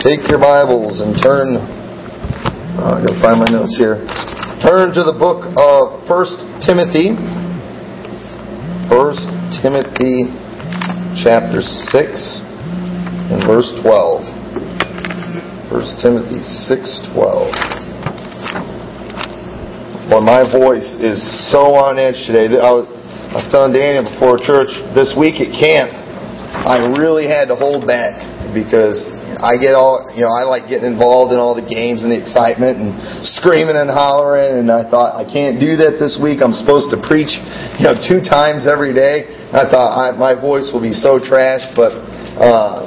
Take your Bibles and turn. Oh, I gotta find my notes here. Turn to the book of First Timothy. First Timothy, chapter six, and verse twelve. First Timothy six twelve. Well, my voice is so on edge today. I was, I was telling Daniel before church this week at camp. I really had to hold back because I get all, you know, I like getting involved in all the games and the excitement and screaming and hollering. And I thought, I can't do that this week. I'm supposed to preach, you know, two times every day. And I thought I, my voice will be so trashed, but uh,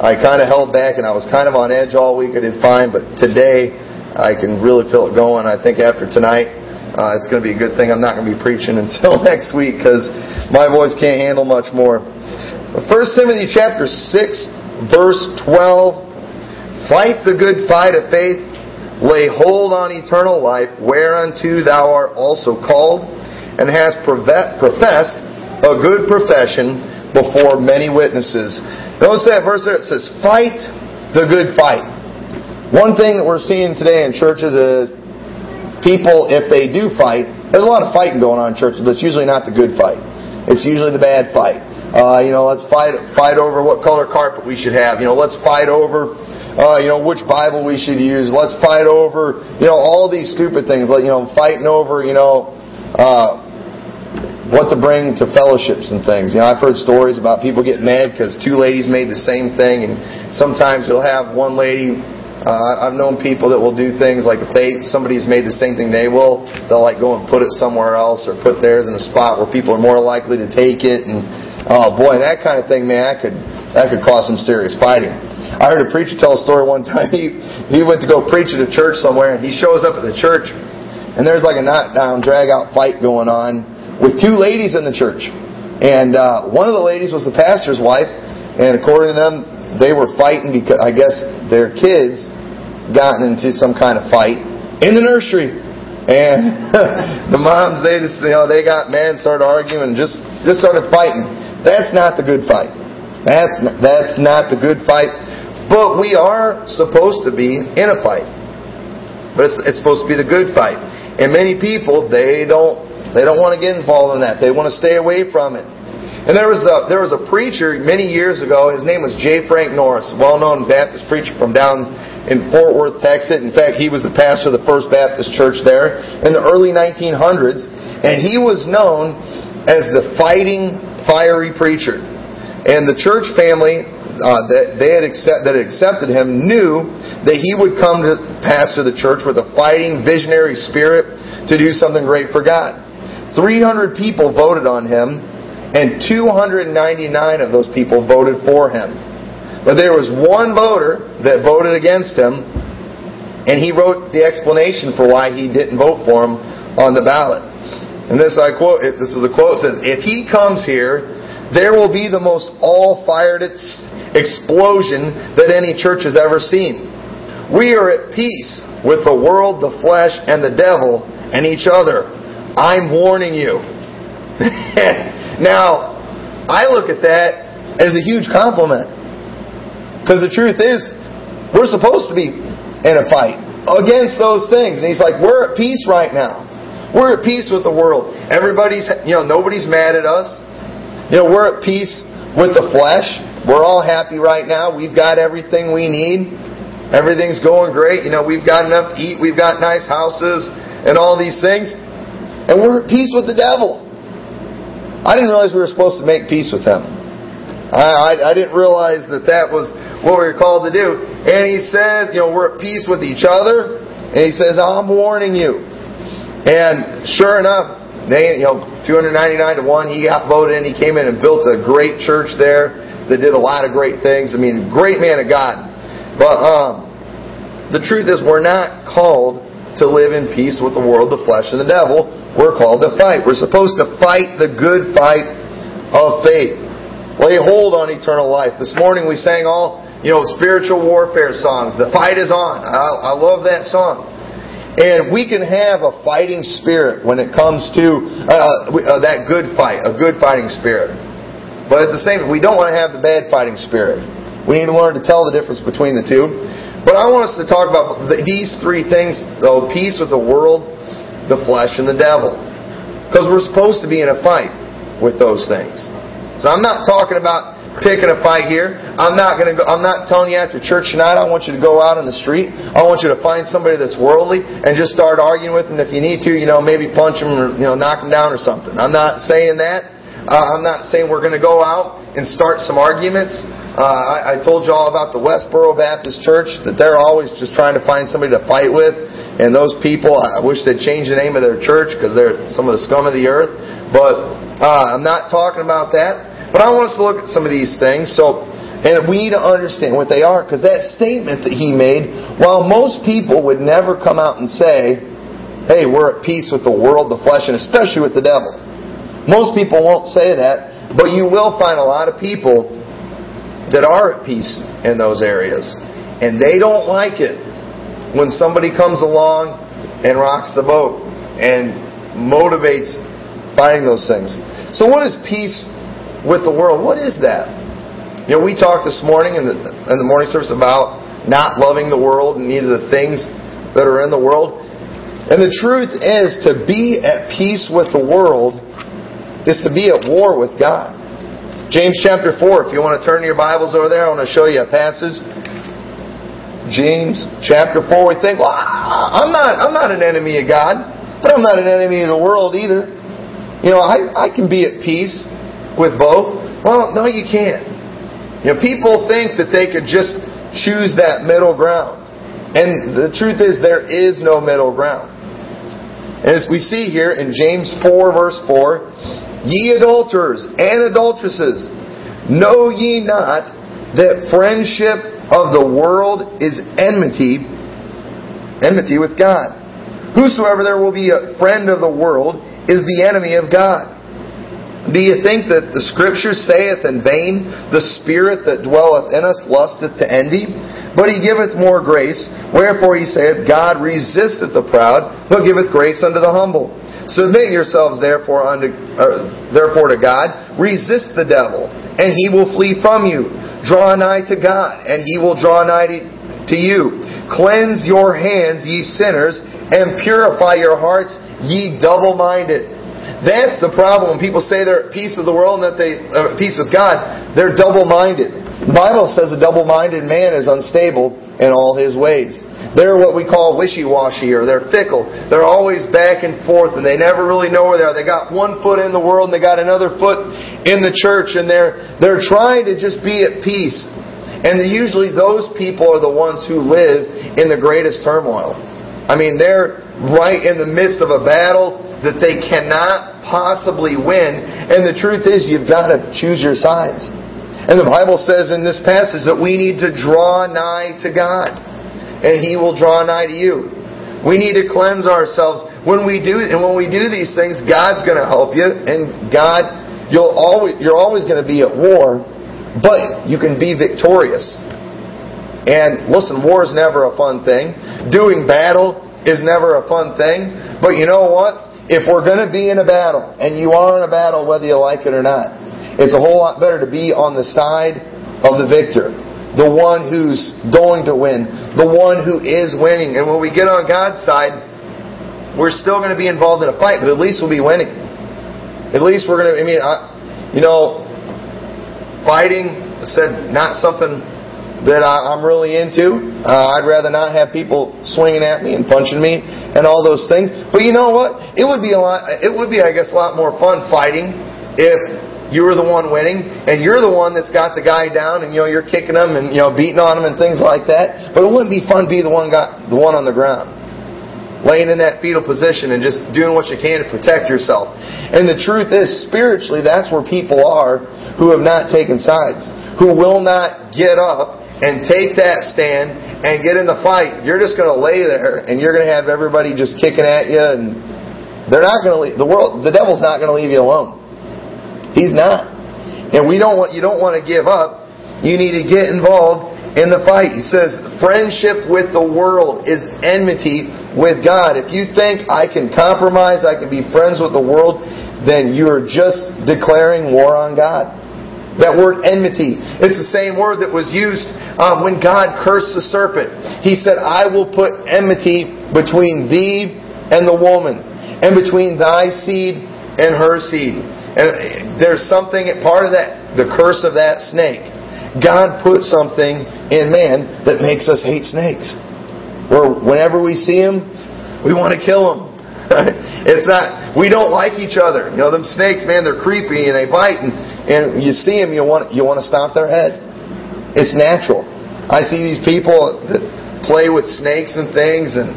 I kind of held back and I was kind of on edge all week. I did fine, but today I can really feel it going. I think after tonight, uh, it's going to be a good thing. I'm not going to be preaching until next week because my voice can't handle much more. First Timothy chapter six verse 12 Fight the good fight of faith, lay hold on eternal life, whereunto thou art also called, and hast professed a good profession before many witnesses. Notice that verse there, it says, Fight the good fight. One thing that we're seeing today in churches is people, if they do fight, there's a lot of fighting going on in churches, but it's usually not the good fight. It's usually the bad fight. Uh, you know, let's fight fight over what color carpet we should have. You know, let's fight over uh, you know, which Bible we should use. Let's fight over, you know, all these stupid things. Like, you know, fighting over, you know, uh, what to bring to fellowships and things. You know, I've heard stories about people getting mad because two ladies made the same thing, and sometimes you'll have one lady. Uh, I've known people that will do things like if they somebody's made the same thing they will, they'll like go and put it somewhere else or put theirs in a spot where people are more likely to take it and Oh boy, that kind of thing, man, that could that could cause some serious fighting. I heard a preacher tell a story one time. He he went to go preach at a church somewhere, and he shows up at the church, and there's like a knockdown, drag out fight going on with two ladies in the church, and uh, one of the ladies was the pastor's wife, and according to them, they were fighting because I guess their kids gotten into some kind of fight in the nursery. And the moms, they just, you know, they got mad and started arguing and just, just started fighting. That's not the good fight. That's not, that's not the good fight. But we are supposed to be in a fight. But it's, it's supposed to be the good fight. And many people they don't they don't want to get involved in that. They want to stay away from it. And there was a there was a preacher many years ago. His name was J. Frank Norris, well-known Baptist preacher from down in Fort Worth, Texas. In fact, he was the pastor of the First Baptist Church there in the early 1900s, and he was known as the fighting fiery preacher. And the church family uh, that they had accept, that had accepted him knew that he would come to pastor the church with a fighting, visionary spirit to do something great for God. 300 people voted on him, and 299 of those people voted for him. But there was one voter that voted against him, and he wrote the explanation for why he didn't vote for him on the ballot. And this I quote. This is a quote. It says, "If he comes here, there will be the most all-fired explosion that any church has ever seen. We are at peace with the world, the flesh, and the devil, and each other. I'm warning you." now, I look at that as a huge compliment. Because the truth is, we're supposed to be in a fight against those things. And he's like, we're at peace right now. We're at peace with the world. Everybody's, you know, nobody's mad at us. You know, we're at peace with the flesh. We're all happy right now. We've got everything we need. Everything's going great. You know, we've got enough to eat. We've got nice houses and all these things. And we're at peace with the devil. I didn't realize we were supposed to make peace with him. I, I, I didn't realize that that was what we were called to do. And he says, you know, we're at peace with each other. And he says, I'm warning you. And sure enough, they, you know, 299 to 1, he got voted in. He came in and built a great church there that did a lot of great things. I mean, great man of God. But um, the truth is, we're not called to live in peace with the world, the flesh, and the devil. We're called to fight. We're supposed to fight the good fight of faith. Lay hold on eternal life. This morning we sang all, you know, spiritual warfare songs. The fight is on. I, I love that song. And we can have a fighting spirit when it comes to uh, uh, that good fight, a good fighting spirit. But at the same time, we don't want to have the bad fighting spirit. We need to learn to tell the difference between the two. But I want us to talk about these three things, though peace with the world, the flesh, and the devil. Because we're supposed to be in a fight with those things. So I'm not talking about picking a fight here. I'm not going to go, I'm not telling you after church tonight I want you to go out on the street. I want you to find somebody that's worldly and just start arguing with them if you need to, you know, maybe punch them or, you know, knock them down or something. I'm not saying that. Uh, I'm not saying we're going to go out and start some arguments. Uh, I, I told you all about the Westboro Baptist Church that they're always just trying to find somebody to fight with. And those people, I wish they'd change the name of their church because they're some of the scum of the earth. But uh, I'm not talking about that. But I want us to look at some of these things. So, and we need to understand what they are because that statement that he made, while most people would never come out and say, "Hey, we're at peace with the world, the flesh, and especially with the devil," most people won't say that. But you will find a lot of people that are at peace in those areas, and they don't like it when somebody comes along and rocks the boat and motivates fighting those things. So, what is peace with the world. What is that? You know, we talked this morning in the, in the morning service about not loving the world and neither the things that are in the world. And the truth is, to be at peace with the world is to be at war with God. James chapter 4, if you want to turn your Bibles over there, I want to show you a passage. James chapter 4, we think, well, I'm not, I'm not an enemy of God, but I'm not an enemy of the world either. You know, I, I can be at peace with both? Well, no, you can't. You know, people think that they could just choose that middle ground. And the truth is, there is no middle ground. And as we see here in James 4, verse 4, Ye adulterers and adulteresses, know ye not that friendship of the world is enmity, enmity with God? Whosoever there will be a friend of the world is the enemy of God. Do you think that the Scripture saith in vain, The Spirit that dwelleth in us lusteth to envy? But he giveth more grace. Wherefore he saith, God resisteth the proud, but giveth grace unto the humble. Submit yourselves therefore unto uh, therefore to God. Resist the devil, and he will flee from you. Draw nigh to God, and he will draw nigh to you. Cleanse your hands, ye sinners, and purify your hearts, ye double-minded. That's the problem. When people say they're at peace with the world and that they are at peace with God, they're double-minded. The Bible says a double-minded man is unstable in all his ways. They're what we call wishy-washy or they're fickle. They're always back and forth and they never really know where they are. They got one foot in the world and they got another foot in the church and they're, they're trying to just be at peace. And usually those people are the ones who live in the greatest turmoil. I mean, they're right in the midst of a battle that they cannot possibly win. And the truth is, you've got to choose your sides. And the Bible says in this passage that we need to draw nigh to God, and He will draw nigh to you. We need to cleanse ourselves when we do, and when we do these things, God's going to help you, and God, you'll always, you're always going to be at war, but you can be victorious. And listen, war is never a fun thing. Doing battle is never a fun thing. But you know what? If we're going to be in a battle, and you are in a battle whether you like it or not, it's a whole lot better to be on the side of the victor. The one who's going to win. The one who is winning. And when we get on God's side, we're still going to be involved in a fight, but at least we'll be winning. At least we're going to, I mean, I, you know, fighting, I said, not something that I, am really into. Uh, I'd rather not have people swinging at me and punching me and all those things. But you know what? It would be a lot. It would be, I guess, a lot more fun fighting if you were the one winning and you're the one that's got the guy down and you know you're kicking him and you know beating on him and things like that. But it wouldn't be fun to be the one got the one on the ground, laying in that fetal position and just doing what you can to protect yourself. And the truth is, spiritually, that's where people are who have not taken sides, who will not get up and take that stand and get in the fight, you're just going to lay there and you're going to have everybody just kicking at you and they're not going to leave the world the devil's not going to leave you alone. He's not. And we don't want you don't want to give up. You need to get involved in the fight. He says friendship with the world is enmity with God. If you think I can compromise, I can be friends with the world, then you're just declaring war on God. That word enmity. It's the same word that was used um, when God cursed the serpent. He said, I will put enmity between thee and the woman, and between thy seed and her seed. And there's something, part of that, the curse of that snake. God put something in man that makes us hate snakes. Where whenever we see them, we want to kill them. It's not, we don't like each other. You know, them snakes, man, they're creepy and they bite and, and you see them, you want, you want to stop their head. It's natural. I see these people that play with snakes and things and,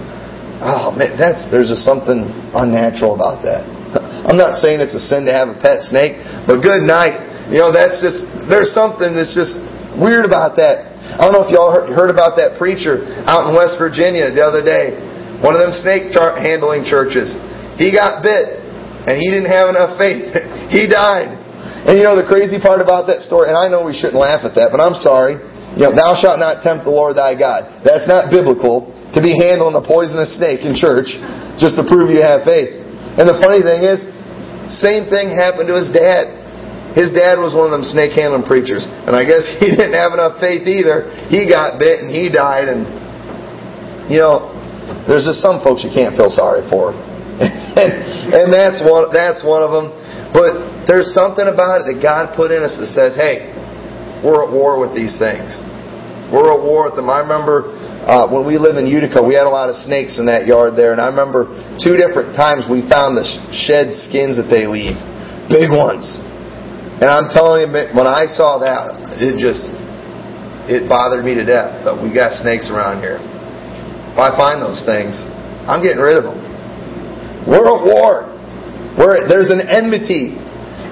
oh man, that's, there's just something unnatural about that. I'm not saying it's a sin to have a pet snake, but good night. You know, that's just, there's something that's just weird about that. I don't know if y'all heard about that preacher out in West Virginia the other day one of them snake handling churches. He got bit, and he didn't have enough faith. he died. And you know the crazy part about that story, and I know we shouldn't laugh at that, but I'm sorry. You know, thou shalt not tempt the Lord thy God. That's not biblical to be handling a poisonous snake in church just to prove you have faith. And the funny thing is, same thing happened to his dad. His dad was one of them snake handling preachers, and I guess he didn't have enough faith either. He got bit and he died, and you know, there's just some folks you can't feel sorry for. and, and that's one that's one of them. But there's something about it that God put in us that says, hey, we're at war with these things. We're at war with them. I remember uh, when we lived in Utica, we had a lot of snakes in that yard there, and I remember two different times we found the shed skins that they leave, big ones. And I'm telling you, when I saw that, it just it bothered me to death that we got snakes around here. If I find those things, I'm getting rid of them. We're at war. We're, there's an enmity.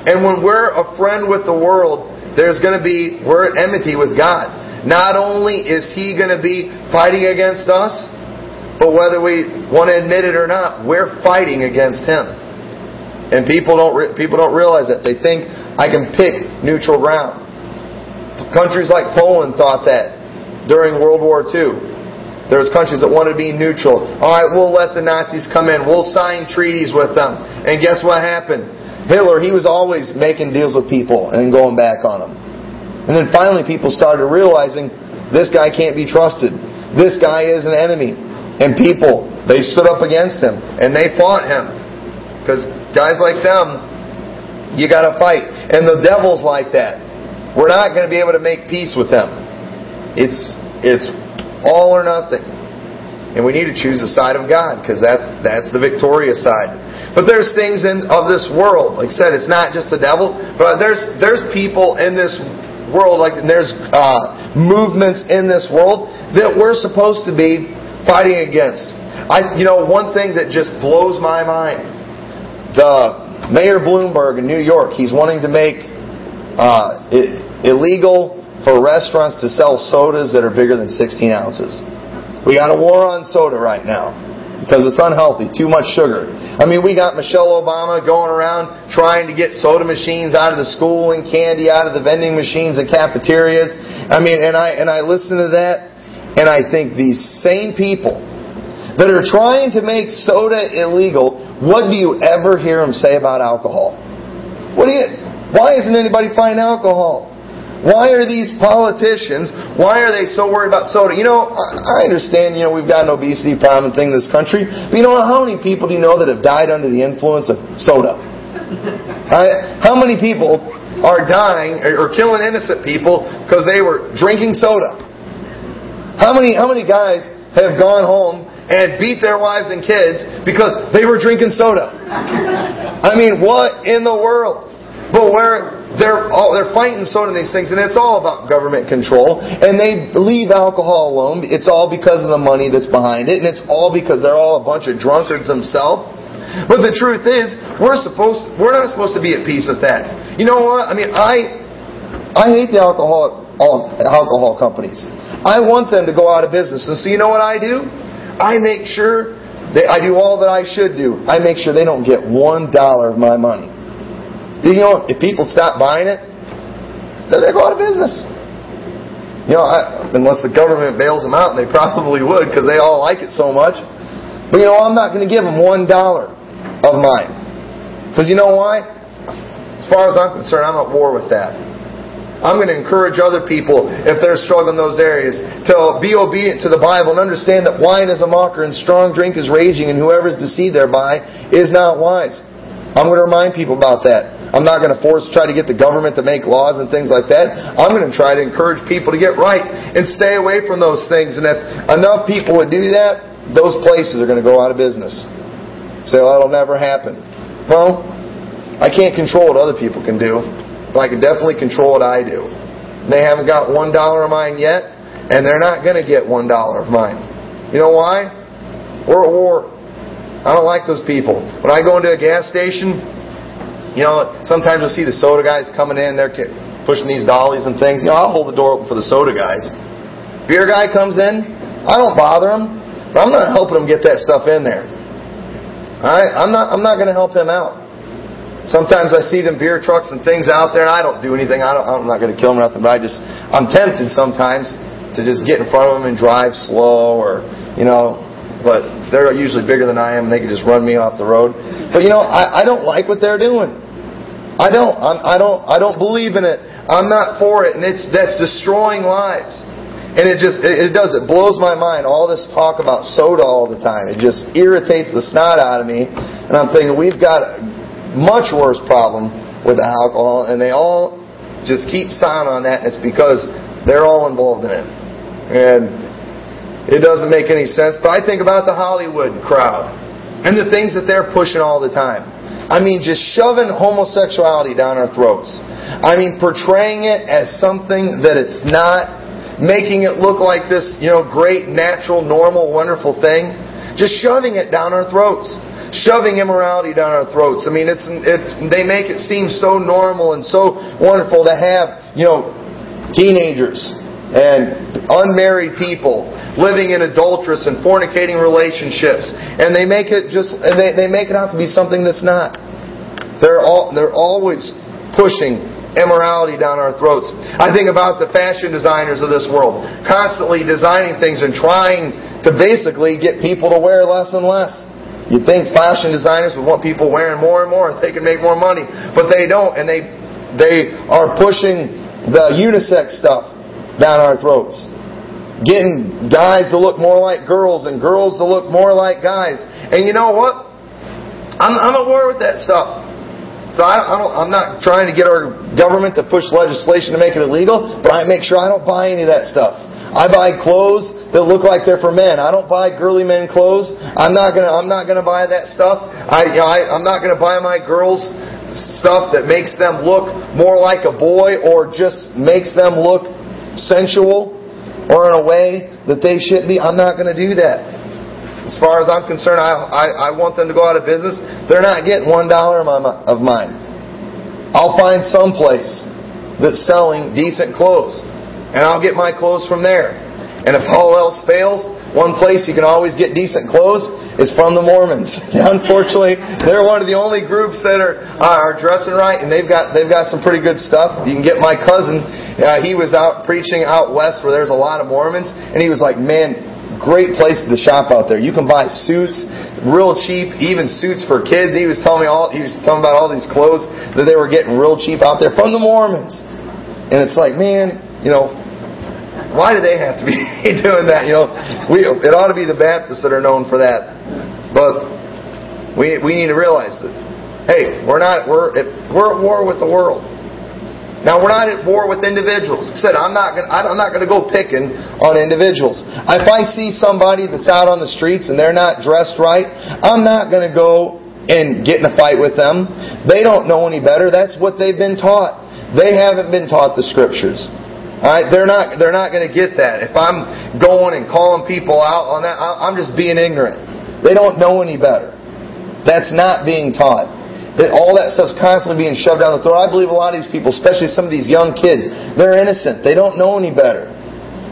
And when we're a friend with the world, there's going to be, we're at enmity with God. Not only is He going to be fighting against us, but whether we want to admit it or not, we're fighting against Him. And people don't, people don't realize that. They think, I can pick neutral ground. Countries like Poland thought that during World War II. There's countries that wanted to be neutral. All right, we'll let the Nazis come in. We'll sign treaties with them. And guess what happened? Hitler, he was always making deals with people and going back on them. And then finally people started realizing this guy can't be trusted. This guy is an enemy. And people, they stood up against him and they fought him. Because guys like them, you got to fight. And the devil's like that. We're not going to be able to make peace with them. It's it's all or nothing. And we need to choose the side of God because that's that's the victorious side. But there's things in of this world. Like I said, it's not just the devil, but there's there's people in this world, like there's uh, movements in this world that we're supposed to be fighting against. I, you know, one thing that just blows my mind: the Mayor Bloomberg in New York, he's wanting to make uh, it, illegal for restaurants to sell sodas that are bigger than 16 ounces. We got a war on soda right now because it's unhealthy, too much sugar. I mean, we got Michelle Obama going around trying to get soda machines out of the school and candy out of the vending machines and cafeterias. I mean, and I and I listen to that and I think these same people that are trying to make soda illegal, what do you ever hear them say about alcohol? What do you why isn't anybody fighting alcohol? Why are these politicians, why are they so worried about soda? You know, I understand, you know, we've got an obesity problem thing in this country, but you know, how many people do you know that have died under the influence of soda? Right? How many people are dying or killing innocent people because they were drinking soda? How many, how many guys have gone home and beat their wives and kids because they were drinking soda? I mean, what in the world? But where they're all, they're fighting so many these things, and it's all about government control. And they leave alcohol alone. It's all because of the money that's behind it, and it's all because they're all a bunch of drunkards themselves. But the truth is, we're supposed we're not supposed to be at peace with that. You know what? I mean, I I hate the alcohol all, alcohol companies. I want them to go out of business. And so you know what I do? I make sure that I do all that I should do. I make sure they don't get one dollar of my money. You know, if people stop buying it, then they go out of business. You know, I, unless the government bails them out, and they probably would because they all like it so much. But you know, I'm not going to give them one dollar of mine because you know why? As far as I'm concerned, I'm at war with that. I'm going to encourage other people if they're struggling in those areas to be obedient to the Bible and understand that wine is a mocker and strong drink is raging and whoever is deceived thereby is not wise. I'm going to remind people about that. I'm not going to force try to get the government to make laws and things like that. I'm going to try to encourage people to get right and stay away from those things. And if enough people would do that, those places are going to go out of business. Say, well, that'll never happen. Well, I can't control what other people can do, but I can definitely control what I do. They haven't got one dollar of mine yet, and they're not going to get one dollar of mine. You know why? We're at war. I don't like those people. When I go into a gas station, you know, sometimes you'll see the soda guys coming in, they're pushing these dollies and things. You know, I'll hold the door open for the soda guys. Beer guy comes in, I don't bother him, but I'm not helping him get that stuff in there. Alright? I'm not I'm not gonna help him out. Sometimes I see them beer trucks and things out there, and I don't do anything. I I'm not going to kill them or nothing, but I just I'm tempted sometimes to just get in front of them and drive slow, or you know, but they're usually bigger than I am, and they can just run me off the road. But you know, I, I don't like what they're doing. I don't. I'm, I don't. I don't believe in it. I'm not for it, and it's that's destroying lives. And it just it, it does it blows my mind. All this talk about soda all the time. It just irritates the snot out of me. And I'm thinking we've got a much worse problem with alcohol, and they all just keep signing on that. And it's because they're all involved in it. And it doesn't make any sense. But I think about the Hollywood crowd and the things that they're pushing all the time. I mean, just shoving homosexuality down our throats. I mean, portraying it as something that it's not, making it look like this, you know, great, natural, normal, wonderful thing. Just shoving it down our throats. Shoving immorality down our throats. I mean, it's, it's, they make it seem so normal and so wonderful to have, you know, teenagers and unmarried people living in adulterous and fornicating relationships, and they make it just and they, they make it out to be something that's not. They're all they're always pushing immorality down our throats. I think about the fashion designers of this world, constantly designing things and trying to basically get people to wear less and less. You'd think fashion designers would want people wearing more and more if they could make more money, but they don't, and they they are pushing the unisex stuff down our throats. Getting guys to look more like girls and girls to look more like guys. And you know what? I'm, I'm at war with that stuff. So I, I don't, I'm not trying to get our government to push legislation to make it illegal, but I make sure I don't buy any of that stuff. I buy clothes that look like they're for men. I don't buy girly men clothes. I'm not gonna. I'm not gonna buy that stuff. I, I I'm not gonna buy my girls stuff that makes them look more like a boy or just makes them look sensual or in a way that they shouldn't be. I'm not going to do that. As far as I'm concerned, I, I, I want them to go out of business. They're not getting one dollar of mine. I'll find some place that's selling decent clothes, and I'll get my clothes from there. And if all else fails, one place you can always get decent clothes is from the Mormons. Unfortunately, they're one of the only groups that are are dressing right, and they've got they've got some pretty good stuff. You can get my cousin uh, he was out preaching out west where there's a lot of Mormons, and he was like, man, great place to shop out there. You can buy suits real cheap, even suits for kids. He was telling me all he was telling about all these clothes that they were getting real cheap out there from the Mormons. And it's like, man, you know, why do they have to be doing that? You know, we it ought to be the Baptists that are known for that. But we we need to realize that hey, we're not we're we're at war with the world. Now we're not at war with individuals. I said I'm not going. I'm not going to go picking on individuals. If I see somebody that's out on the streets and they're not dressed right, I'm not going to go and get in a fight with them. They don't know any better. That's what they've been taught. They haven't been taught the scriptures. All right, they're not. They're not going to get that. If I'm going and calling people out on that, I'm just being ignorant. They don't know any better. That's not being taught. That all that stuff's constantly being shoved down the throat. I believe a lot of these people, especially some of these young kids, they're innocent. They don't know any better.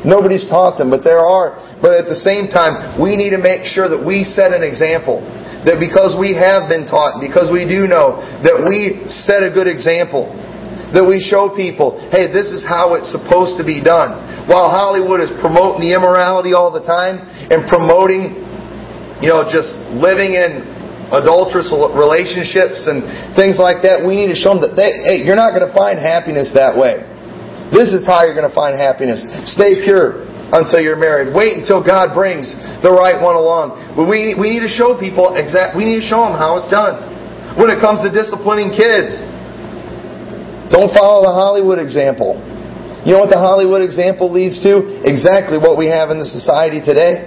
Nobody's taught them, but there are. But at the same time, we need to make sure that we set an example. That because we have been taught, because we do know, that we set a good example. That we show people, hey, this is how it's supposed to be done. While Hollywood is promoting the immorality all the time and promoting, you know, just living in adulterous relationships and things like that, we need to show them that they, hey, you're not going to find happiness that way. This is how you're going to find happiness. Stay pure until you're married. Wait until God brings the right one along. We, we need to show people exact. We need to show them how it's done. When it comes to disciplining kids, don't follow the Hollywood example. You know what the Hollywood example leads to? Exactly what we have in the society today.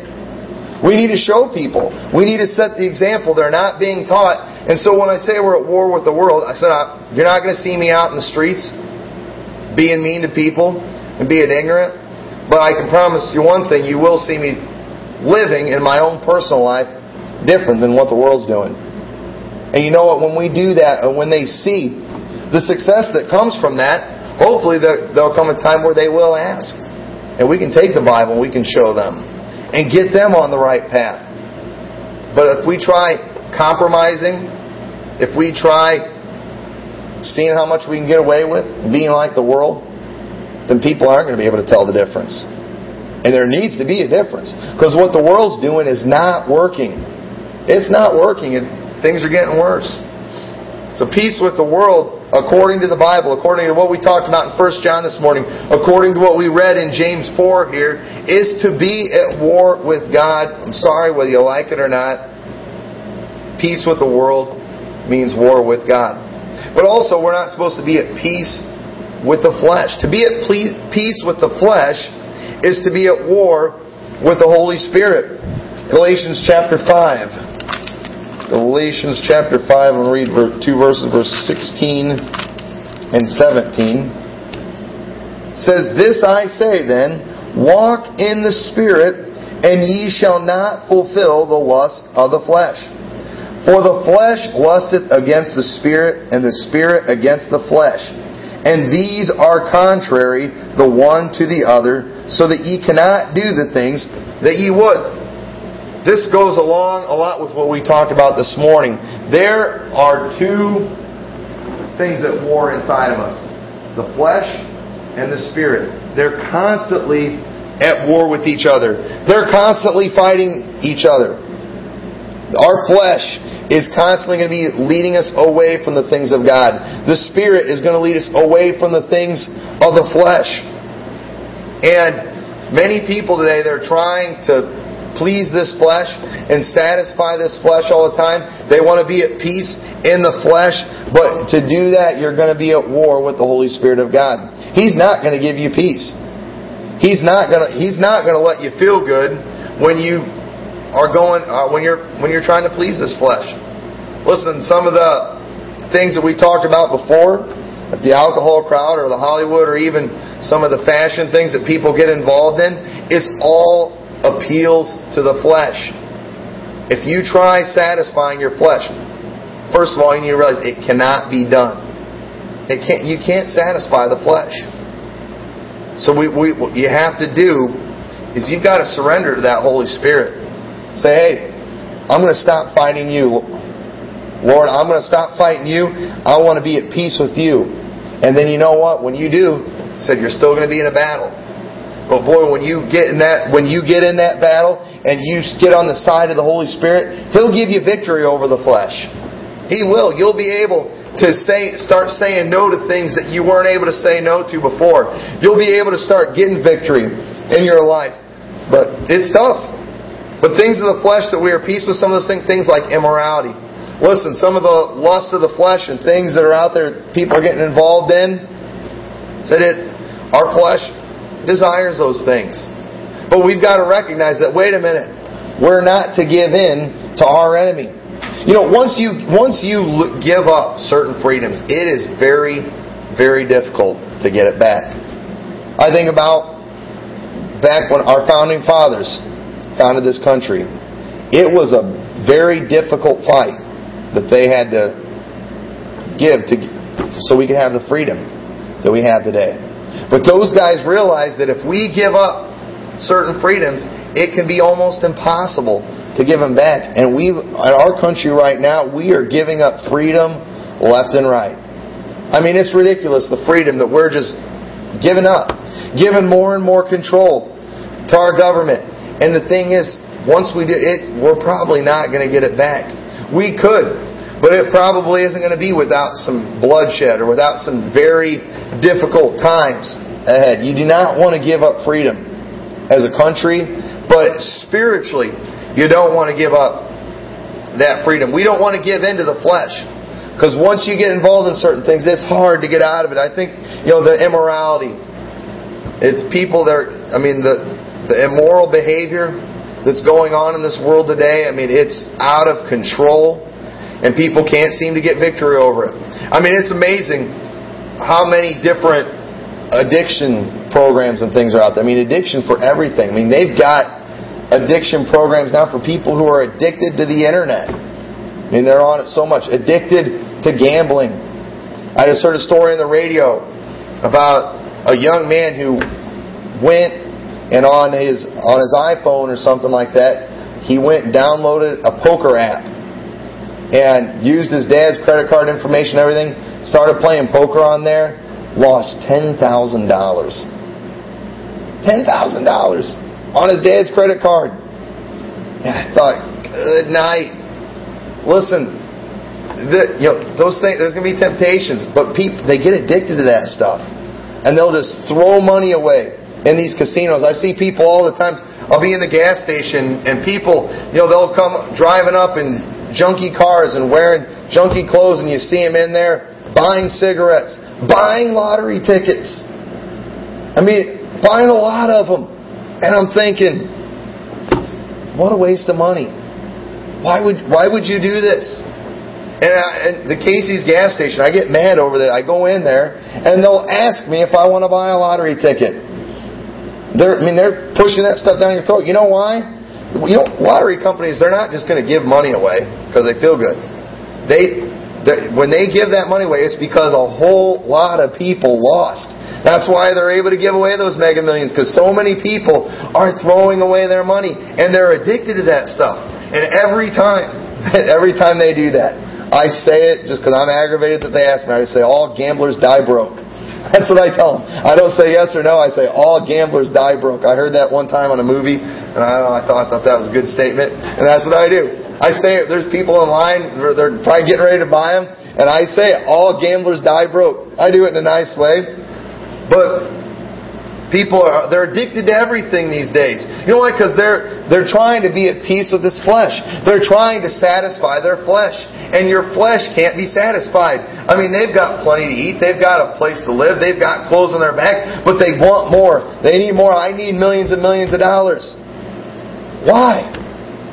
We need to show people. We need to set the example. They're not being taught. And so when I say we're at war with the world, I said, uh, you're not going to see me out in the streets being mean to people and being ignorant. But I can promise you one thing, you will see me living in my own personal life different than what the world's doing. And you know what? When we do that, and when they see the success that comes from that, hopefully there'll come a time where they will ask. And we can take the Bible and we can show them and get them on the right path. But if we try compromising, if we try seeing how much we can get away with, being like the world, then people aren't going to be able to tell the difference. And there needs to be a difference. Because what the world's doing is not working. It's not working. things are getting worse. So peace with the world, according to the Bible, according to what we talked about in 1 John this morning, according to what we read in James 4 here, is to be at war with God. I'm sorry whether you like it or not. Peace with the world means war with God. But also, we're not supposed to be at peace with the flesh. To be at peace with the flesh is to be at war with the Holy Spirit. Galatians chapter 5. Galatians chapter 5, and read two verses, verse 16 and 17. It says, This I say then, walk in the Spirit, and ye shall not fulfill the lust of the flesh. For the flesh lusteth against the Spirit, and the Spirit against the flesh. And these are contrary the one to the other, so that ye cannot do the things that ye would. This goes along a lot with what we talked about this morning. There are two things at war inside of us the flesh and the spirit. They're constantly at war with each other, they're constantly fighting each other. Our flesh is constantly going to be leading us away from the things of God. The Spirit is going to lead us away from the things of the flesh. And many people today, they're trying to please this flesh and satisfy this flesh all the time. They want to be at peace in the flesh, but to do that, you're going to be at war with the Holy Spirit of God. He's not going to give you peace. He's not going to. He's not going to let you feel good when you are going uh, when you're when you're trying to please this flesh. Listen, some of the things that we talked about before, the alcohol crowd or the Hollywood or even some of the fashion things that people get involved in, it's all appeals to the flesh. If you try satisfying your flesh, first of all, you need to realize it cannot be done. It can't, you can't satisfy the flesh. So we, we, what you have to do is you've got to surrender to that Holy Spirit. Say, hey, I'm going to stop fighting you. Lord, I'm going to stop fighting you. I want to be at peace with you. And then you know what? When you do, said you're still going to be in a battle. But boy, when you get in that when you get in that battle and you get on the side of the Holy Spirit, He'll give you victory over the flesh. He will. You'll be able to say start saying no to things that you weren't able to say no to before. You'll be able to start getting victory in your life. But it's tough. But things of the flesh that we are peace with, some of those things, things like immorality. Listen, some of the lust of the flesh and things that are out there people are getting involved in, said it, our flesh desires those things. But we've got to recognize that, wait a minute, we're not to give in to our enemy. You know, once you, once you give up certain freedoms, it is very, very difficult to get it back. I think about back when our founding fathers founded this country. It was a very difficult fight that they had to give to so we could have the freedom that we have today. But those guys realize that if we give up certain freedoms, it can be almost impossible to give them back. And we, in our country right now, we are giving up freedom left and right. I mean, it's ridiculous the freedom that we're just giving up, giving more and more control to our government. And the thing is, once we do it, we're probably not going to get it back. We could, but it probably isn't going to be without some bloodshed or without some very difficult times. ahead. You do not want to give up freedom as a country, but spiritually, you don't want to give up that freedom. We don't want to give in to the flesh. Because once you get involved in certain things, it's hard to get out of it. I think, you know, the immorality. It's people that are, I mean, the, the immoral behavior that's going on in this world today, I mean, it's out of control. And people can't seem to get victory over it. I mean, it's amazing how many different addiction programs and things are out there. I mean, addiction for everything. I mean, they've got addiction programs now for people who are addicted to the internet. I mean, they're on it so much. Addicted to gambling. I just heard a story on the radio about a young man who went and on his on his iPhone or something like that, he went and downloaded a poker app and used his dad's credit card information and everything, started playing poker on there, lost ten thousand dollars. Ten thousand dollars on his dad's credit card. And I thought, good night. Listen, the, you know those things. There's to be temptations, but people they get addicted to that stuff, and they'll just throw money away in these casinos. I see people all the time. I'll be in the gas station, and people, you know, they'll come driving up in junky cars and wearing junky clothes, and you see them in there buying cigarettes, buying lottery tickets. I mean, buying a lot of them. And I'm thinking, what a waste of money. Why would why would you do this? And, I, and the Casey's gas station, I get mad over that. I go in there and they'll ask me if I want to buy a lottery ticket. They're, I mean, they're pushing that stuff down your throat. You know why? You know, lottery companies, they're not just going to give money away because they feel good. They, when they give that money away, it's because a whole lot of people lost. That's why they're able to give away those mega millions because so many people are throwing away their money and they're addicted to that stuff. And every time, every time they do that, I say it just because I'm aggravated that they ask me. I say, all gamblers die broke. That's what I tell them. I don't say yes or no. I say all gamblers die broke. I heard that one time on a movie, and I, I thought, I thought that was a good statement, and that's what I do. I say there's people in line, they're probably getting ready to buy them, and I say all gamblers die broke. I do it in a nice way. But people are they're addicted to everything these days. You know why? Because they're they're trying to be at peace with this flesh. They're trying to satisfy their flesh, and your flesh can't be satisfied. I mean, they've got plenty to eat, they've got a place to live, they've got clothes on their back, but they want more. They need more. I need millions and millions of dollars. Why?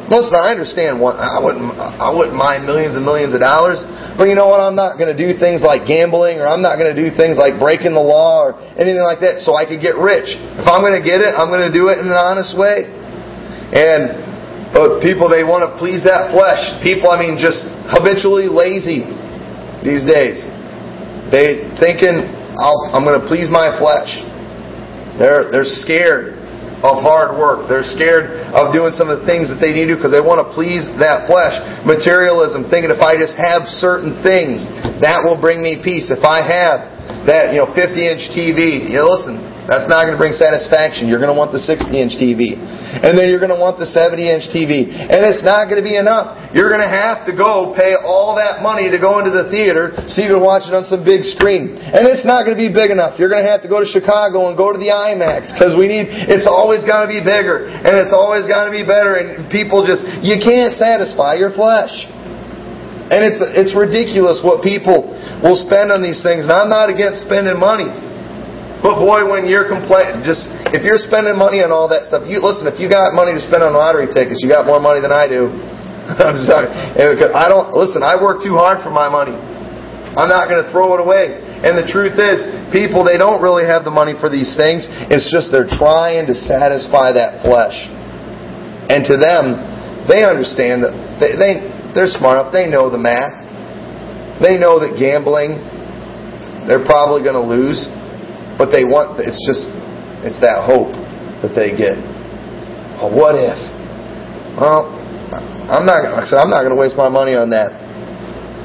Listen, I understand what I wouldn't I wouldn't mind millions and millions of dollars, but you know what? I'm not going to do things like gambling, or I'm not going to do things like breaking the law or anything like that, so I could get rich. If I'm going to get it, I'm going to do it in an honest way. And but people they want to please that flesh. People, I mean, just habitually lazy these days. They thinking i am going to please my flesh. They're they're scared of hard work. They're scared of doing some of the things that they need to because they want to please that flesh. Materialism, thinking if I just have certain things, that will bring me peace. If I have that, you know, 50 inch TV, you know, listen, that's not going to bring satisfaction. You're going to want the 60 inch TV. And then you're going to want the 70 inch TV. And it's not going to be enough. You're going to have to go pay all that money to go into the theater so you can watch it on some big screen. And it's not going to be big enough. You're going to have to go to Chicago and go to the IMAX because we need, it's always got to be bigger and it's always got to be better. And people just, you can't satisfy your flesh. And it's, it's ridiculous what people will spend on these things. And I'm not against spending money. But boy, when you're complaining, just if you're spending money on all that stuff, you listen. If you got money to spend on lottery tickets, you got more money than I do. I'm sorry. I don't listen. I work too hard for my money. I'm not going to throw it away. And the truth is, people they don't really have the money for these things. It's just they're trying to satisfy that flesh. And to them, they understand that they, they they're smart enough. They know the math. They know that gambling, they're probably going to lose. But they want, it's just, it's that hope that they get. Well, what if? Well, I'm not, I said, I'm not going to waste my money on that.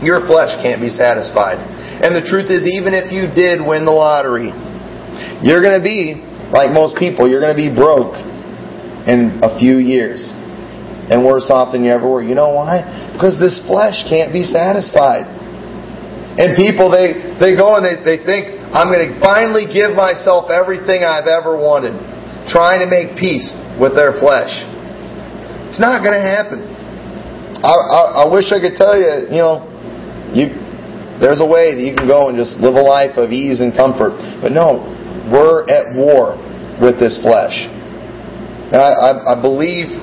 Your flesh can't be satisfied. And the truth is, even if you did win the lottery, you're going to be, like most people, you're going to be broke in a few years and worse off than you ever were. You know why? Because this flesh can't be satisfied. And people, they, they go and they, they think, I'm going to finally give myself everything I've ever wanted, trying to make peace with their flesh. It's not going to happen. I, I, I wish I could tell you, you know, you, there's a way that you can go and just live a life of ease and comfort. But no, we're at war with this flesh. And I, I, I believe,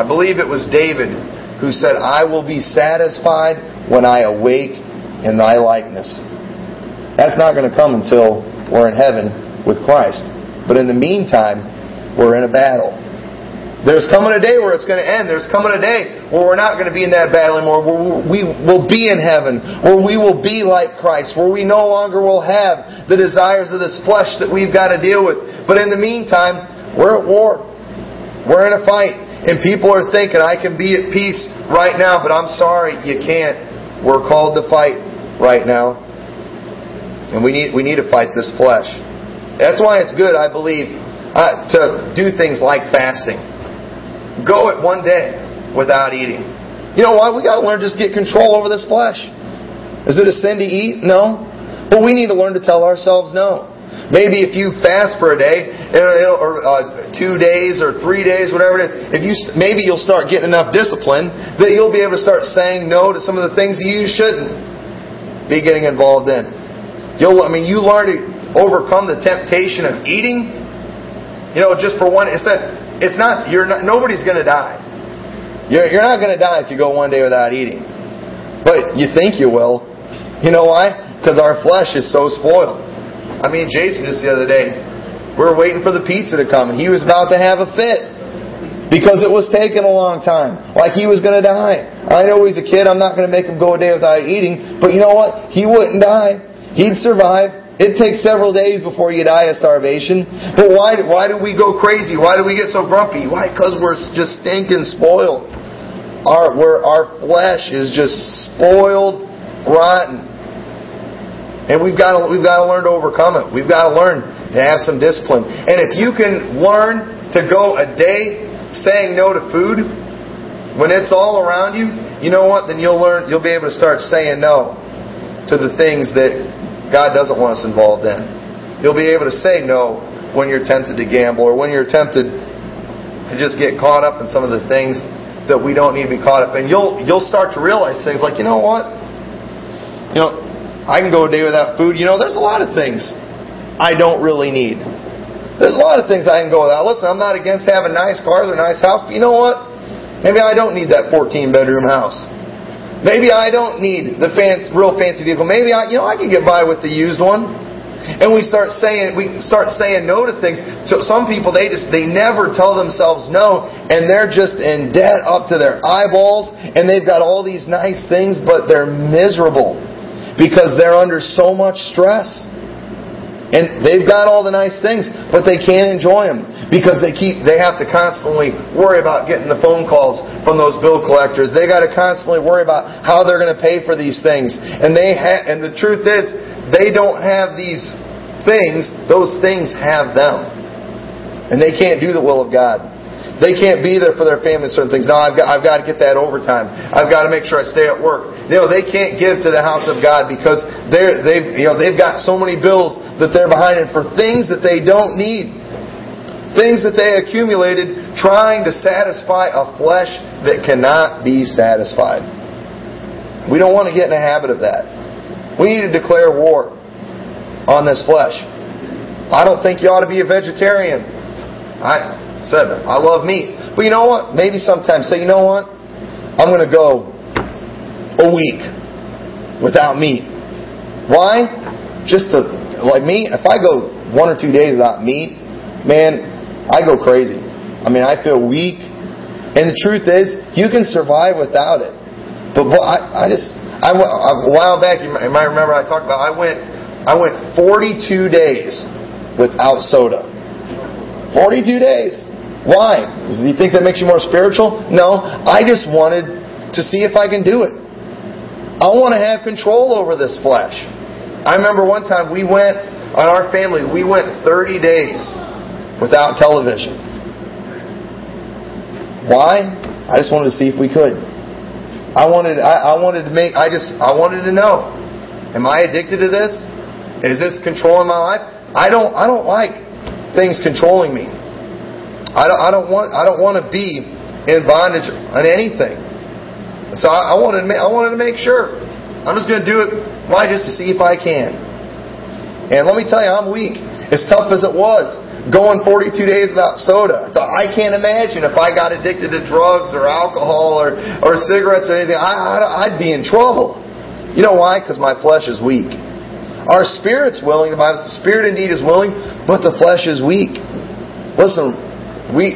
I believe it was David who said, "I will be satisfied when I awake in Thy likeness." That's not going to come until we're in heaven with Christ. But in the meantime, we're in a battle. There's coming a day where it's going to end. There's coming a day where we're not going to be in that battle anymore, where we will be in heaven, where we will be like Christ, where we no longer will have the desires of this flesh that we've got to deal with. But in the meantime, we're at war. We're in a fight. And people are thinking, I can be at peace right now, but I'm sorry, you can't. We're called to fight right now. And we need, we need to fight this flesh. That's why it's good, I believe, uh, to do things like fasting. Go it one day without eating. You know why? We got to learn to just get control over this flesh. Is it a sin to eat? No. But we need to learn to tell ourselves no. Maybe if you fast for a day, or uh, two days, or three days, whatever it is, if you maybe you'll start getting enough discipline that you'll be able to start saying no to some of the things you shouldn't be getting involved in. You'll, I mean, you learn to overcome the temptation of eating. You know, just for one, it's not you're not nobody's going to die. You're you're not going to die if you go one day without eating, but you think you will. You know why? Because our flesh is so spoiled. I mean, Jason just the other day, we were waiting for the pizza to come, and he was about to have a fit because it was taking a long time, like he was going to die. I know he's a kid. I'm not going to make him go a day without eating, but you know what? He wouldn't die. He'd survive. It takes several days before you die of starvation. But why, why do we go crazy? Why do we get so grumpy? Why? Because we're just stinking spoiled. Our, our flesh is just spoiled, rotten. And we've got, to, we've got to learn to overcome it. We've got to learn to have some discipline. And if you can learn to go a day saying no to food, when it's all around you, you know what? Then you'll learn, you'll be able to start saying no to the things that God doesn't want us involved in. You'll be able to say no when you're tempted to gamble or when you're tempted to just get caught up in some of the things that we don't need to be caught up in. You'll you'll start to realize things like, you know what? You know, I can go a day without food. You know, there's a lot of things I don't really need. There's a lot of things I can go without. Listen, I'm not against having nice cars or nice house, but you know what? Maybe I don't need that 14 bedroom house. Maybe I don't need the fancy, real fancy vehicle. Maybe I, you know, I can get by with the used one. And we start saying we start saying no to things. So some people they just they never tell themselves no, and they're just in debt up to their eyeballs, and they've got all these nice things, but they're miserable because they're under so much stress. And they've got all the nice things, but they can't enjoy them because they keep they have to constantly worry about getting the phone calls from those bill collectors. They got to constantly worry about how they're going to pay for these things. And they ha- and the truth is they don't have these things, those things have them. And they can't do the will of God. They can't be there for their family certain things. No, I've got, I've got to get that overtime. I've got to make sure I stay at work. You know, they can't give to the house of God because they're, they've, you know, they've got so many bills that they're behind in for things that they don't need. Things that they accumulated trying to satisfy a flesh that cannot be satisfied. We don't want to get in a habit of that. We need to declare war on this flesh. I don't think you ought to be a vegetarian. I said I love meat. But you know what? Maybe sometimes say, you know what? I'm going to go a week without meat. Why? Just to, like me, if I go one or two days without meat, man, I go crazy. I mean, I feel weak. And the truth is, you can survive without it. But I, I just, I, a while back, you might remember I talked about, I went, I went 42 days without soda. 42 days. Why? Do you think that makes you more spiritual? No. I just wanted to see if I can do it. I want to have control over this flesh. I remember one time we went, on our family, we went 30 days without television. Why? I just wanted to see if we could. I wanted I, I wanted to make I just I wanted to know. Am I addicted to this? Is this controlling my life? I don't. I don't like things controlling me. I don't. I don't want. I don't want to be in bondage on anything. So I, I wanted. To make, I wanted to make sure. I'm just going to do it. Why? Just to see if I can. And let me tell you, I'm weak. As tough as it was, going 42 days without soda. I can't imagine if I got addicted to drugs or alcohol or, or cigarettes or anything. I, I'd be in trouble. You know why? Because my flesh is weak. Our spirit's willing. The Bible says, the spirit indeed is willing, but the flesh is weak. Listen, we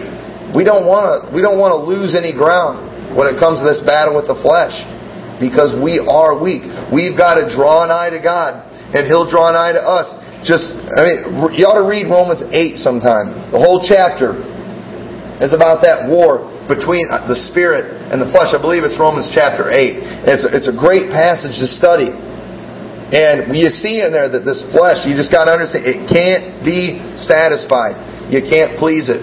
we don't want to we don't want to lose any ground when it comes to this battle with the flesh because we are weak. We've got to draw an eye to God, and He'll draw an eye to us. Just, I mean, you ought to read Romans 8 sometime. The whole chapter is about that war between uh, the spirit and the flesh. I believe it's Romans chapter 8. It's, it's a great passage to study. And you see in there that this flesh, you just got to understand, it can't be satisfied. You can't please it.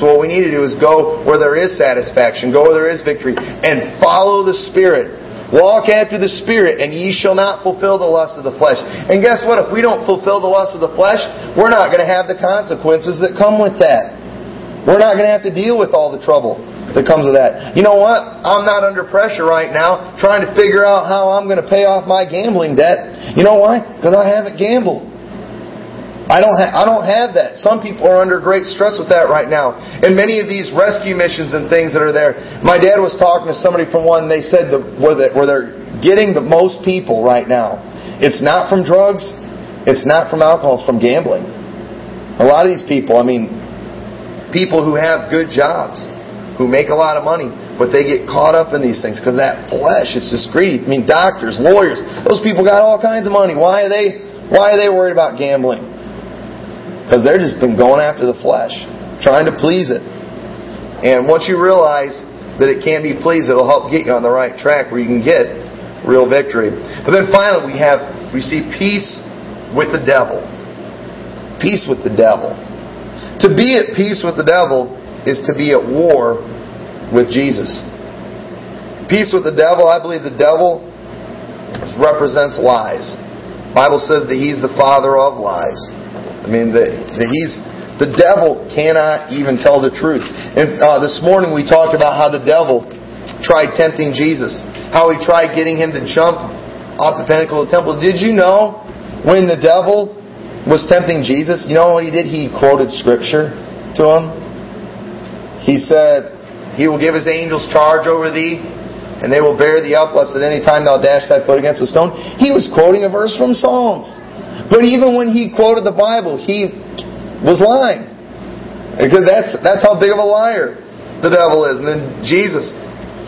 So what we need to do is go where there is satisfaction, go where there is victory, and follow the Spirit. Walk after the Spirit, and ye shall not fulfill the lust of the flesh. And guess what? If we don't fulfill the lust of the flesh, we're not going to have the consequences that come with that. We're not going to have to deal with all the trouble that comes with that. You know what? I'm not under pressure right now trying to figure out how I'm going to pay off my gambling debt. You know why? Because I haven't gambled. I don't, ha- I don't have that. Some people are under great stress with that right now. And many of these rescue missions and things that are there. My dad was talking to somebody from one, they said the, where, the, where they're getting the most people right now. It's not from drugs, it's not from alcohol, it's from gambling. A lot of these people, I mean, people who have good jobs, who make a lot of money, but they get caught up in these things because that flesh, it's just greedy. I mean, doctors, lawyers, those people got all kinds of money. Why are they? Why are they worried about gambling? Because they're just been going after the flesh, trying to please it. And once you realize that it can't be pleased, it'll help get you on the right track where you can get real victory. But then finally, we have we see peace with the devil. Peace with the devil. To be at peace with the devil is to be at war with Jesus. Peace with the devil, I believe the devil represents lies. The Bible says that he's the father of lies. I mean, the, the, he's the devil cannot even tell the truth. And uh, this morning we talked about how the devil tried tempting Jesus, how he tried getting him to jump off the pinnacle of the temple. Did you know when the devil was tempting Jesus, you know what he did? He quoted scripture to him. He said, He will give His angels charge over thee, and they will bear thee up, lest at any time thou dash thy foot against a stone. He was quoting a verse from Psalms. But even when he quoted the Bible, he was lying. Because that's, that's how big of a liar the devil is. And then Jesus,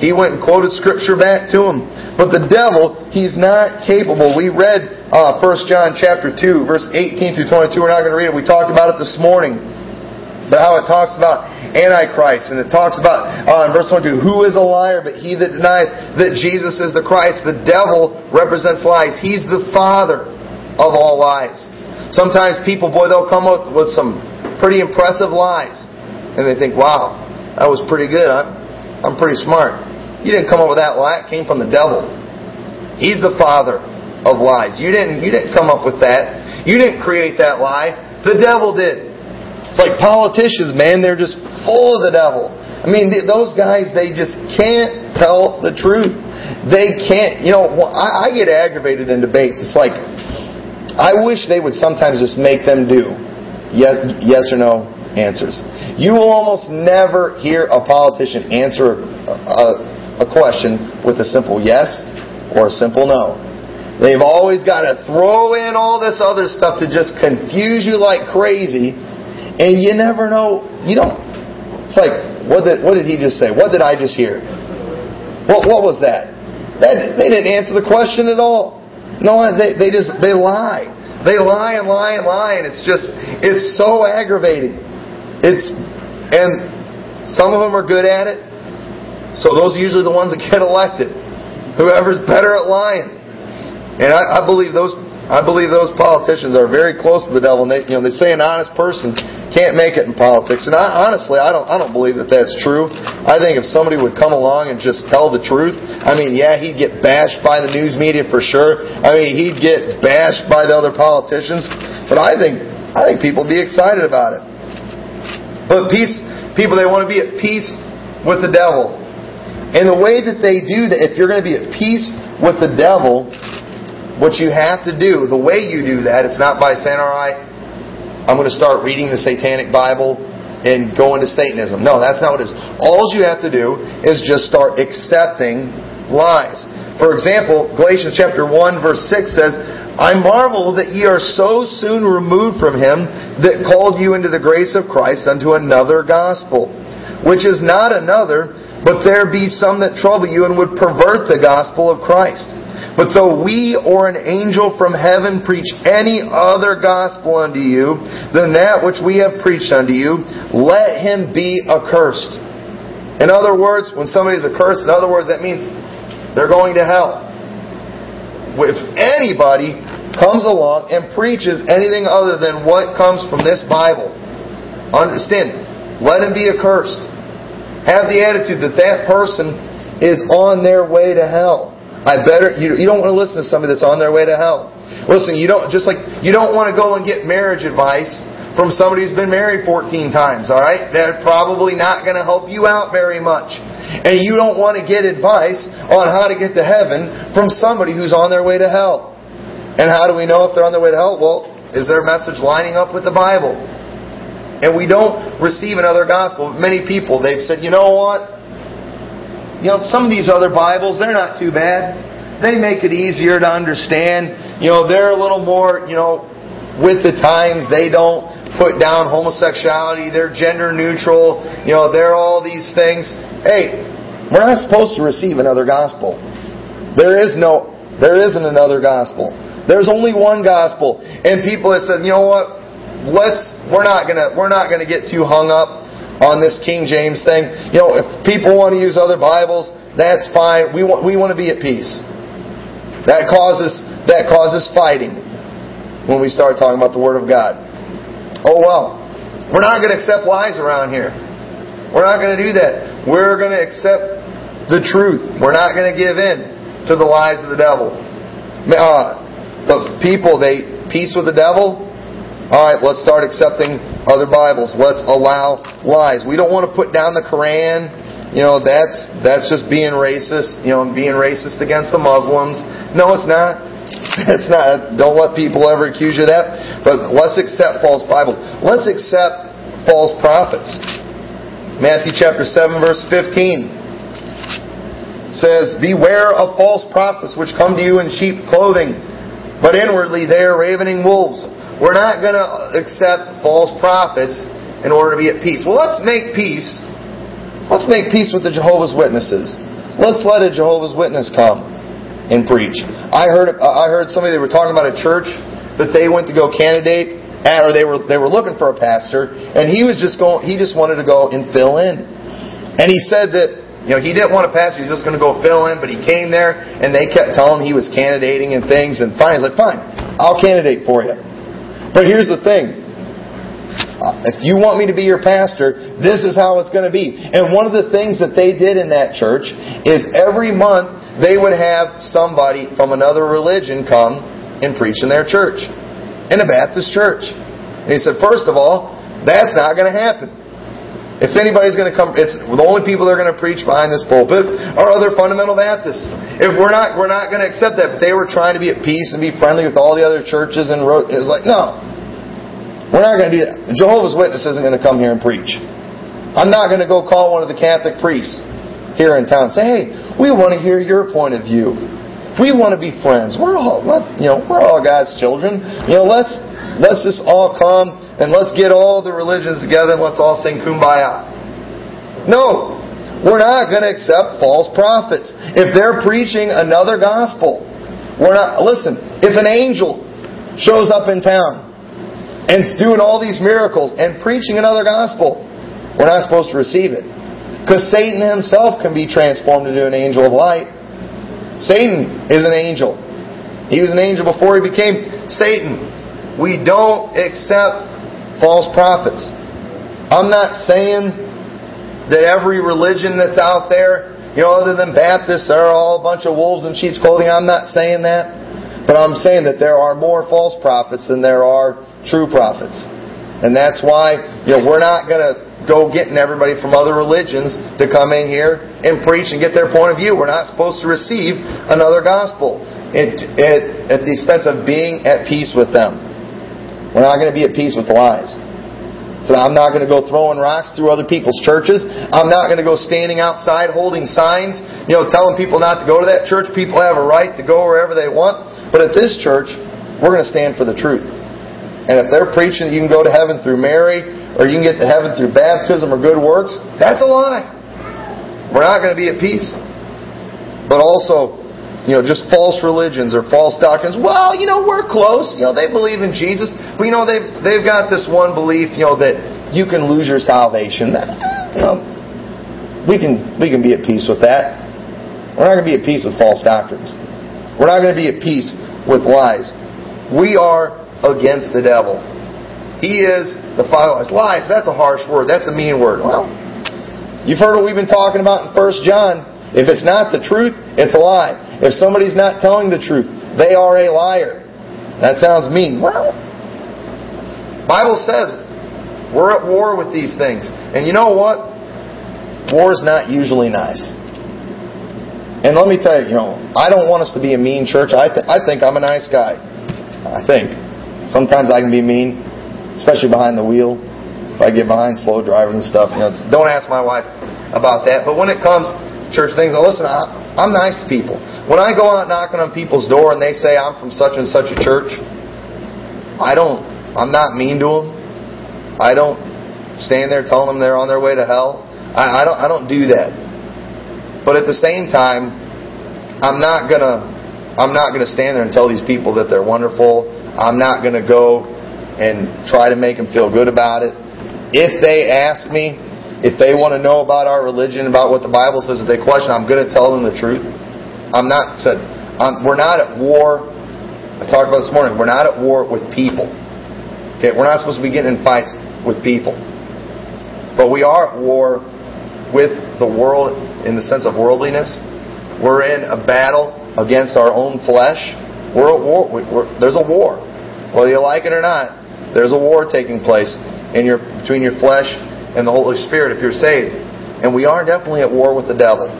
he went and quoted scripture back to him. But the devil, he's not capable. We read uh, 1 John chapter 2, verse 18 through 22. We're not going to read it. We talked about it this morning. But how it talks about Antichrist, and it talks about uh, in verse 22, who is a liar but he that denieth that Jesus is the Christ? The devil represents lies. He's the father of all lies. Sometimes people, boy, they'll come up with some pretty impressive lies, and they think, wow, that was pretty good. I'm, I'm pretty smart. You didn't come up with that lie. It came from the devil. He's the father of lies. You didn't, you didn't come up with that. You didn't create that lie. The devil did. It's like politicians, man, they're just full of the devil. I mean, those guys, they just can't tell the truth. They can't, you know, I, get aggravated in debates. It's like, I wish they would sometimes just make them do yes, yes or no answers. You will almost never hear a politician answer a, a, a question with a simple yes or a simple no. They've always got to throw in all this other stuff to just confuse you like crazy and you never know. You don't. It's like, what did what did he just say? What did I just hear? What what was that? That they didn't answer the question at all. No, they they just they lie. They lie and lie and lie, and it's just it's so aggravating. It's and some of them are good at it. So those are usually the ones that get elected. Whoever's better at lying. And I, I believe those I believe those politicians are very close to the devil. And they, you know, they say an honest person can't make it in politics. And I, honestly, I don't, I don't believe that that's true. I think if somebody would come along and just tell the truth, I mean, yeah, he'd get bashed by the news media for sure. I mean, he'd get bashed by the other politicians. But I think, I think people would be excited about it. But peace, people, they want to be at peace with the devil. And the way that they do that, if you're going to be at peace with the devil, what you have to do, the way you do that, it's not by saying, all right, I'm going to start reading the Satanic Bible and go into Satanism. No, that's not what it is. All you have to do is just start accepting lies. For example, Galatians chapter 1 verse 6 says, I marvel that ye are so soon removed from him that called you into the grace of Christ unto another gospel, which is not another, but there be some that trouble you and would pervert the gospel of Christ. But though we or an angel from heaven preach any other gospel unto you than that which we have preached unto you, let him be accursed. In other words, when somebody is accursed, in other words, that means they're going to hell. If anybody comes along and preaches anything other than what comes from this Bible, understand, let him be accursed. Have the attitude that that person is on their way to hell. I better you, you don't want to listen to somebody that's on their way to hell. Listen, you don't just like you don't want to go and get marriage advice from somebody who's been married 14 times, all right? They're probably not going to help you out very much. And you don't want to get advice on how to get to heaven from somebody who's on their way to hell. And how do we know if they're on their way to hell? Well, is their message lining up with the Bible? And we don't receive another gospel. Many people, they've said, you know what? You know, some of these other Bibles, they're not too bad. They make it easier to understand. You know, they're a little more, you know, with the times. They don't put down homosexuality. They're gender neutral. You know, they're all these things. Hey, we're not supposed to receive another gospel. There is no, there isn't another gospel. There's only one gospel. And people have said, you know what? Let's, we're not gonna, we're not gonna get too hung up on this King James thing. You know, if people want to use other Bibles, that's fine. We want we want to be at peace. That causes that causes fighting when we start talking about the Word of God. Oh well, we're not going to accept lies around here. We're not going to do that. We're going to accept the truth. We're not going to give in to the lies of the devil. Uh, the people they peace with the devil. All right, let's start accepting other Bibles. Let's allow lies. We don't want to put down the Koran. You know, that's that's just being racist, you know, being racist against the Muslims. No, it's not. It's not. Don't let people ever accuse you of that. But let's accept false Bibles. Let's accept false prophets. Matthew chapter 7 verse 15 says, Beware of false prophets which come to you in sheep clothing, but inwardly they are ravening wolves. We're not going to accept false prophets in order to be at peace. Well, let's make peace. Let's make peace with the Jehovah's Witnesses. Let's let a Jehovah's Witness come and preach. I heard I heard somebody they were talking about a church that they went to go candidate at, or they were they were looking for a pastor, and he was just going. He just wanted to go and fill in, and he said that you know, he didn't want a pastor. He was just going to go fill in, but he came there and they kept telling him he was candidating and things. And finally, he's like, fine, I'll candidate for you. But here's the thing. Uh, if you want me to be your pastor, this is how it's going to be. And one of the things that they did in that church is every month they would have somebody from another religion come and preach in their church, in a Baptist church. And he said, first of all, that's not going to happen. If anybody's going to come, it's the only people that are going to preach behind this pulpit are other fundamental Baptists. If we're not, we're not going to accept that. But they were trying to be at peace and be friendly with all the other churches, and wrote, it's like, no, we're not going to do that. Jehovah's Witness isn't going to come here and preach. I'm not going to go call one of the Catholic priests here in town and say, hey, we want to hear your point of view. We want to be friends. We're all, you know, we're all God's children. You know, let's let's just all come and let's get all the religions together and let's all sing kumbaya. No, we're not going to accept false prophets. If they're preaching another gospel, we're not, listen, if an angel shows up in town and doing all these miracles and preaching another gospel, we're not supposed to receive it. Because Satan himself can be transformed into an angel of light. Satan is an angel. He was an angel before he became Satan. We don't accept false prophets. I'm not saying that every religion that's out there, you know, other than Baptists, are all a bunch of wolves in sheep's clothing. I'm not saying that. But I'm saying that there are more false prophets than there are true prophets. And that's why, you know, we're not going to go getting everybody from other religions to come in here and preach and get their point of view. We're not supposed to receive another gospel at, at, at the expense of being at peace with them. We're not going to be at peace with lies. So I'm not going to go throwing rocks through other people's churches. I'm not going to go standing outside holding signs, you know, telling people not to go to that church. People have a right to go wherever they want. But at this church, we're going to stand for the truth. And if they're preaching that you can go to heaven through Mary, or you can get to heaven through baptism or good works, that's a lie. We're not going to be at peace. But also, you know, just false religions or false doctrines. Well, you know, we're close. You know, they believe in Jesus, but you know, they've they've got this one belief, you know, that you can lose your salvation. That, You know, we can we can be at peace with that. We're not going to be at peace with false doctrines. We're not going to be at peace with lies. We are against the devil. He is the father of lies. That's a harsh word. That's a mean word. Well, you've heard what we've been talking about in 1 John. If it's not the truth, it's a lie. If somebody's not telling the truth, they are a liar. That sounds mean. Well, Bible says we're at war with these things. And you know what? War is not usually nice. And let me tell you, you know, I don't want us to be a mean church. I, th- I think I'm a nice guy. I think. Sometimes I can be mean especially behind the wheel. If I get behind slow driving and stuff, you know, don't ask my wife about that. But when it comes church things, listen, I, I'm nice to people. When I go out knocking on people's door and they say I'm from such and such a church, I don't. I'm not mean to them. I don't stand there telling them they're on their way to hell. I, I don't. I don't do that. But at the same time, I'm not gonna. I'm not gonna stand there and tell these people that they're wonderful. I'm not gonna go and try to make them feel good about it. If they ask me, if they want to know about our religion, about what the Bible says, if they question, I'm going to tell them the truth. I'm not said. I'm, we're not at war. I talked about this morning. We're not at war with people. Okay, we're not supposed to be getting in fights with people, but we are at war with the world in the sense of worldliness. We're in a battle against our own flesh. We're at war. We're, there's a war, whether you like it or not. There's a war taking place in your, between your flesh and the Holy Spirit if you're saved. And we are definitely at war with the devil.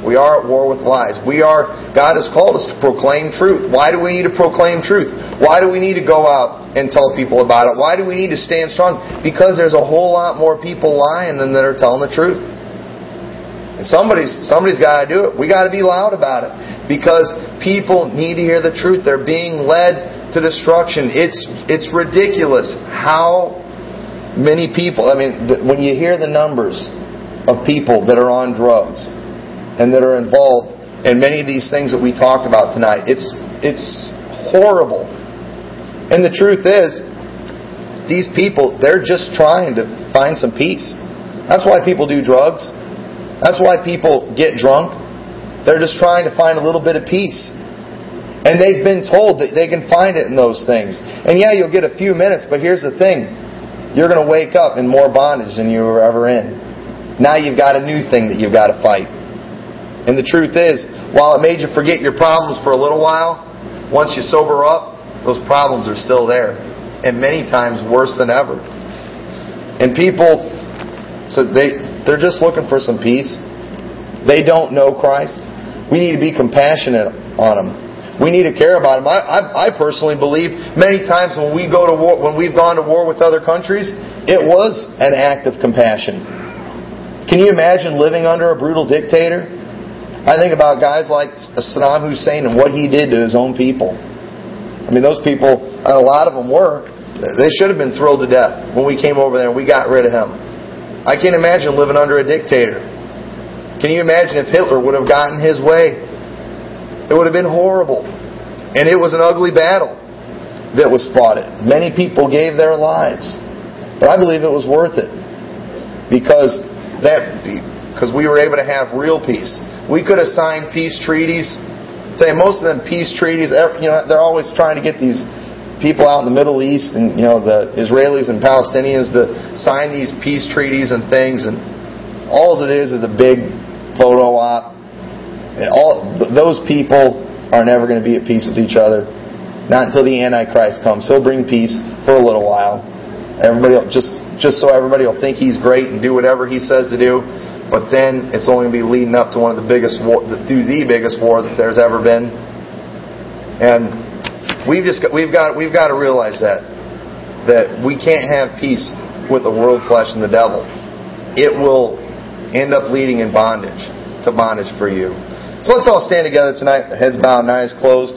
We are at war with lies. We are, God has called us to proclaim truth. Why do we need to proclaim truth? Why do we need to go out and tell people about it? Why do we need to stand strong? Because there's a whole lot more people lying than that are telling the truth. And somebody's, somebody's got to do it. We got to be loud about it. Because people need to hear the truth. They're being led to destruction. It's it's ridiculous how many people. I mean, when you hear the numbers of people that are on drugs and that are involved in many of these things that we talked about tonight, it's it's horrible. And the truth is, these people they're just trying to find some peace. That's why people do drugs. That's why people get drunk. They're just trying to find a little bit of peace. And they've been told that they can find it in those things. And yeah, you'll get a few minutes, but here's the thing. You're going to wake up in more bondage than you were ever in. Now you've got a new thing that you've got to fight. And the truth is, while it made you forget your problems for a little while, once you sober up, those problems are still there. And many times worse than ever. And people, so they, they're just looking for some peace. They don't know Christ. We need to be compassionate on them. We need to care about them. I, I, I personally believe many times when we go to war, when we've gone to war with other countries, it was an act of compassion. Can you imagine living under a brutal dictator? I think about guys like Saddam Hussein and what he did to his own people. I mean, those people, a lot of them were, they should have been thrilled to death when we came over there and we got rid of him. I can't imagine living under a dictator. Can you imagine if Hitler would have gotten his way? It would have been horrible. And it was an ugly battle that was fought. It. Many people gave their lives. But I believe it was worth it. Because that because we were able to have real peace. We could have signed peace treaties. Say most of them peace treaties, you know, they're always trying to get these people out in the Middle East and you know the Israelis and Palestinians to sign these peace treaties and things, and all it is is a big photo op. And all those people are never going to be at peace with each other, not until the Antichrist comes. He'll bring peace for a little while. Everybody will, just just so everybody will think he's great and do whatever he says to do. But then it's only going to be leading up to one of the biggest war, through the biggest war that there's ever been. And We've just got, we've got we've got to realize that that we can't have peace with the world, flesh, and the devil. It will end up leading in bondage to bondage for you. So let's all stand together tonight, heads bowed and eyes closed.